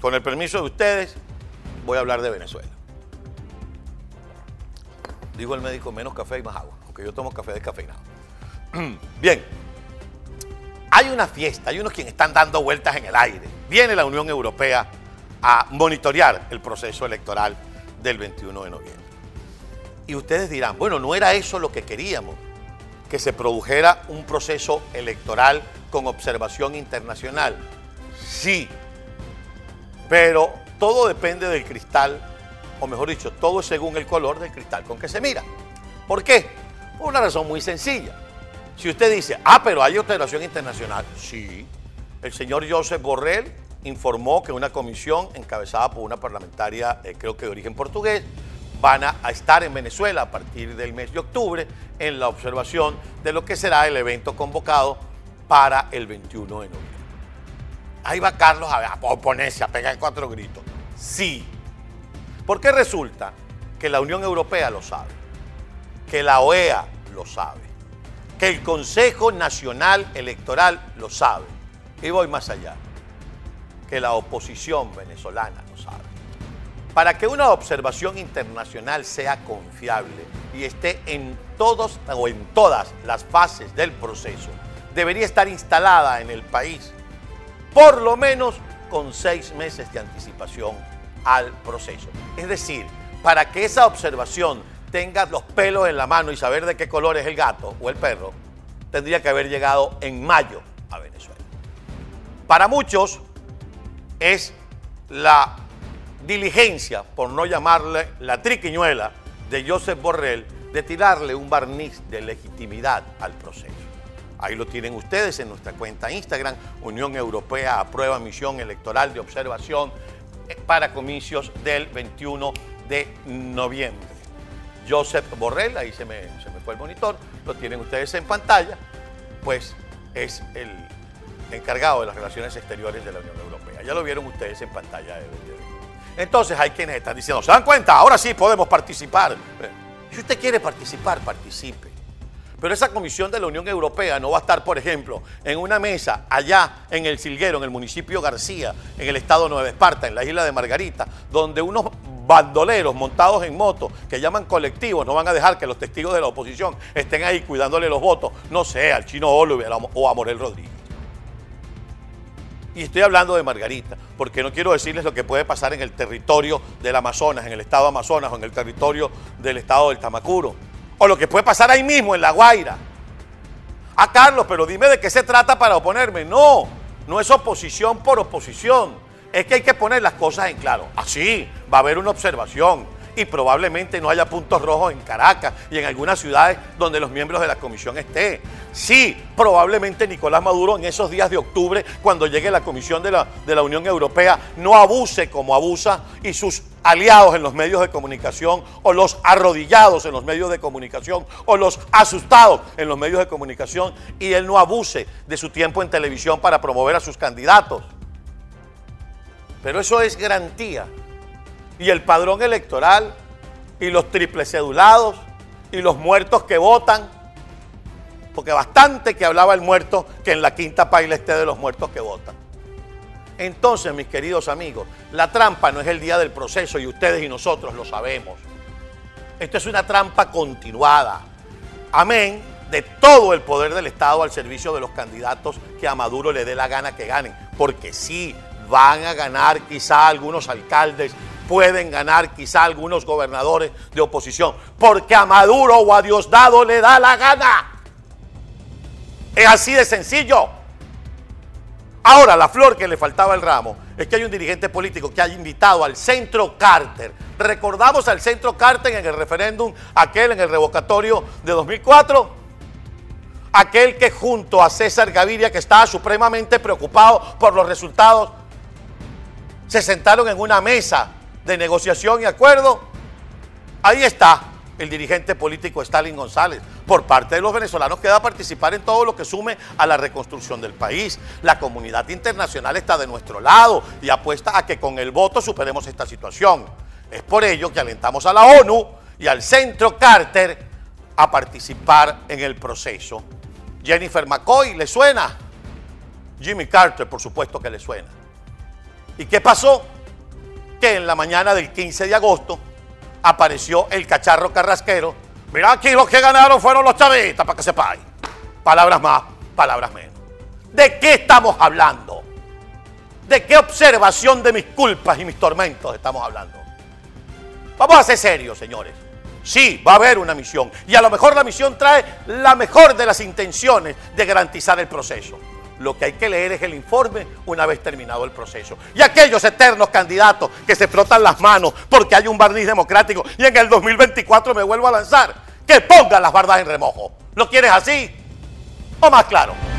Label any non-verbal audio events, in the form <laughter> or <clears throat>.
con el permiso de ustedes, voy a hablar de Venezuela. Dijo el médico, menos café y más agua, aunque yo tomo café descafeinado. <clears throat> Bien, hay una fiesta, hay unos quienes están dando vueltas en el aire. Viene la Unión Europea a monitorear el proceso electoral del 21 de noviembre. Y ustedes dirán, bueno, no era eso lo que queríamos, que se produjera un proceso electoral con observación internacional. Sí, pero todo depende del cristal, o mejor dicho, todo es según el color del cristal con que se mira. ¿Por qué? Por una razón muy sencilla. Si usted dice, ah, pero hay observación internacional, sí. El señor Joseph Borrell informó que una comisión encabezada por una parlamentaria, eh, creo que de origen portugués, van a, estar en Venezuela a partir del mes de octubre en la observación de lo que será el evento convocado para el 21 de noviembre. Ahí va Carlos a, a oponerse, a pegar cuatro gritos. Sí. Porque resulta que la Unión Europea lo sabe, que la OEA lo sabe, que el Consejo Nacional Electoral lo sabe. Y voy más allá, que la oposición venezolana lo sabe. Para que una observación internacional sea confiable y esté en todos o en todas las fases del proceso, debería estar instalada en el país por lo menos con seis meses de anticipación al proceso. Es decir, para que esa observación tenga los pelos en la mano y saber de qué color es el gato o el perro, tendría que haber llegado en mayo a Venezuela. Para muchos es la diligencia, por no llamarle la triquiñuela, de Joseph Borrell de tirarle un barniz de legitimidad al proceso. Ahí lo tienen ustedes en nuestra cuenta Instagram, Unión Europea aprueba misión electoral de observación para comicios del 21 de noviembre. Joseph Borrell, ahí se me, se me fue el monitor, lo tienen ustedes en pantalla, pues es el encargado de las relaciones exteriores de la Unión Europea. Ya lo vieron ustedes en pantalla. Entonces hay quienes están diciendo, ¿se dan cuenta? Ahora sí podemos participar. Si usted quiere participar, participe. Pero esa comisión de la Unión Europea no va a estar, por ejemplo, en una mesa allá en el Silguero, en el municipio García, en el estado Nueva Esparta, en la isla de Margarita, donde unos bandoleros montados en moto que llaman colectivos no van a dejar que los testigos de la oposición estén ahí cuidándole los votos, no sé, al chino Oliver o a Morel Rodríguez. Y estoy hablando de Margarita, porque no quiero decirles lo que puede pasar en el territorio del Amazonas, en el estado Amazonas o en el territorio del estado del Tamacuro. O lo que puede pasar ahí mismo, en La Guaira. Ah, Carlos, pero dime de qué se trata para oponerme. No, no es oposición por oposición. Es que hay que poner las cosas en claro. Así, va a haber una observación y probablemente no haya puntos rojos en Caracas y en algunas ciudades donde los miembros de la comisión estén. Sí, probablemente Nicolás Maduro en esos días de octubre, cuando llegue la comisión de la, de la Unión Europea, no abuse como abusa y sus aliados en los medios de comunicación o los arrodillados en los medios de comunicación o los asustados en los medios de comunicación y él no abuse de su tiempo en televisión para promover a sus candidatos. Pero eso es garantía y el padrón electoral y los triples cedulados y los muertos que votan, porque bastante que hablaba el muerto que en la quinta paila esté de los muertos que votan. Entonces, mis queridos amigos, la trampa no es el día del proceso y ustedes y nosotros lo sabemos. Esto es una trampa continuada. Amén de todo el poder del Estado al servicio de los candidatos que a Maduro le dé la gana que ganen. Porque sí, van a ganar quizá algunos alcaldes, pueden ganar quizá algunos gobernadores de oposición, porque a Maduro o a Diosdado le da la gana. Es así de sencillo. Ahora, la flor que le faltaba al ramo es que hay un dirigente político que ha invitado al centro Carter. Recordamos al centro Carter en el referéndum, aquel en el revocatorio de 2004. Aquel que junto a César Gaviria, que estaba supremamente preocupado por los resultados, se sentaron en una mesa de negociación y acuerdo. Ahí está el dirigente político Stalin González, por parte de los venezolanos que va a participar en todo lo que sume a la reconstrucción del país. La comunidad internacional está de nuestro lado y apuesta a que con el voto superemos esta situación. Es por ello que alentamos a la ONU y al Centro Carter a participar en el proceso. Jennifer McCoy, ¿le suena? Jimmy Carter, por supuesto que le suena. ¿Y qué pasó? Que en la mañana del 15 de agosto apareció el cacharro carrasquero. Mira aquí los que ganaron fueron los chavistas, para que sepáis. Palabras más, palabras menos. ¿De qué estamos hablando? ¿De qué observación de mis culpas y mis tormentos estamos hablando? Vamos a ser serios, señores. Sí, va a haber una misión. Y a lo mejor la misión trae la mejor de las intenciones de garantizar el proceso. Lo que hay que leer es el informe una vez terminado el proceso. Y aquellos eternos candidatos que se frotan las manos porque hay un barniz democrático y en el 2024 me vuelvo a lanzar, que pongan las bardas en remojo. ¿Lo quieres así o más claro?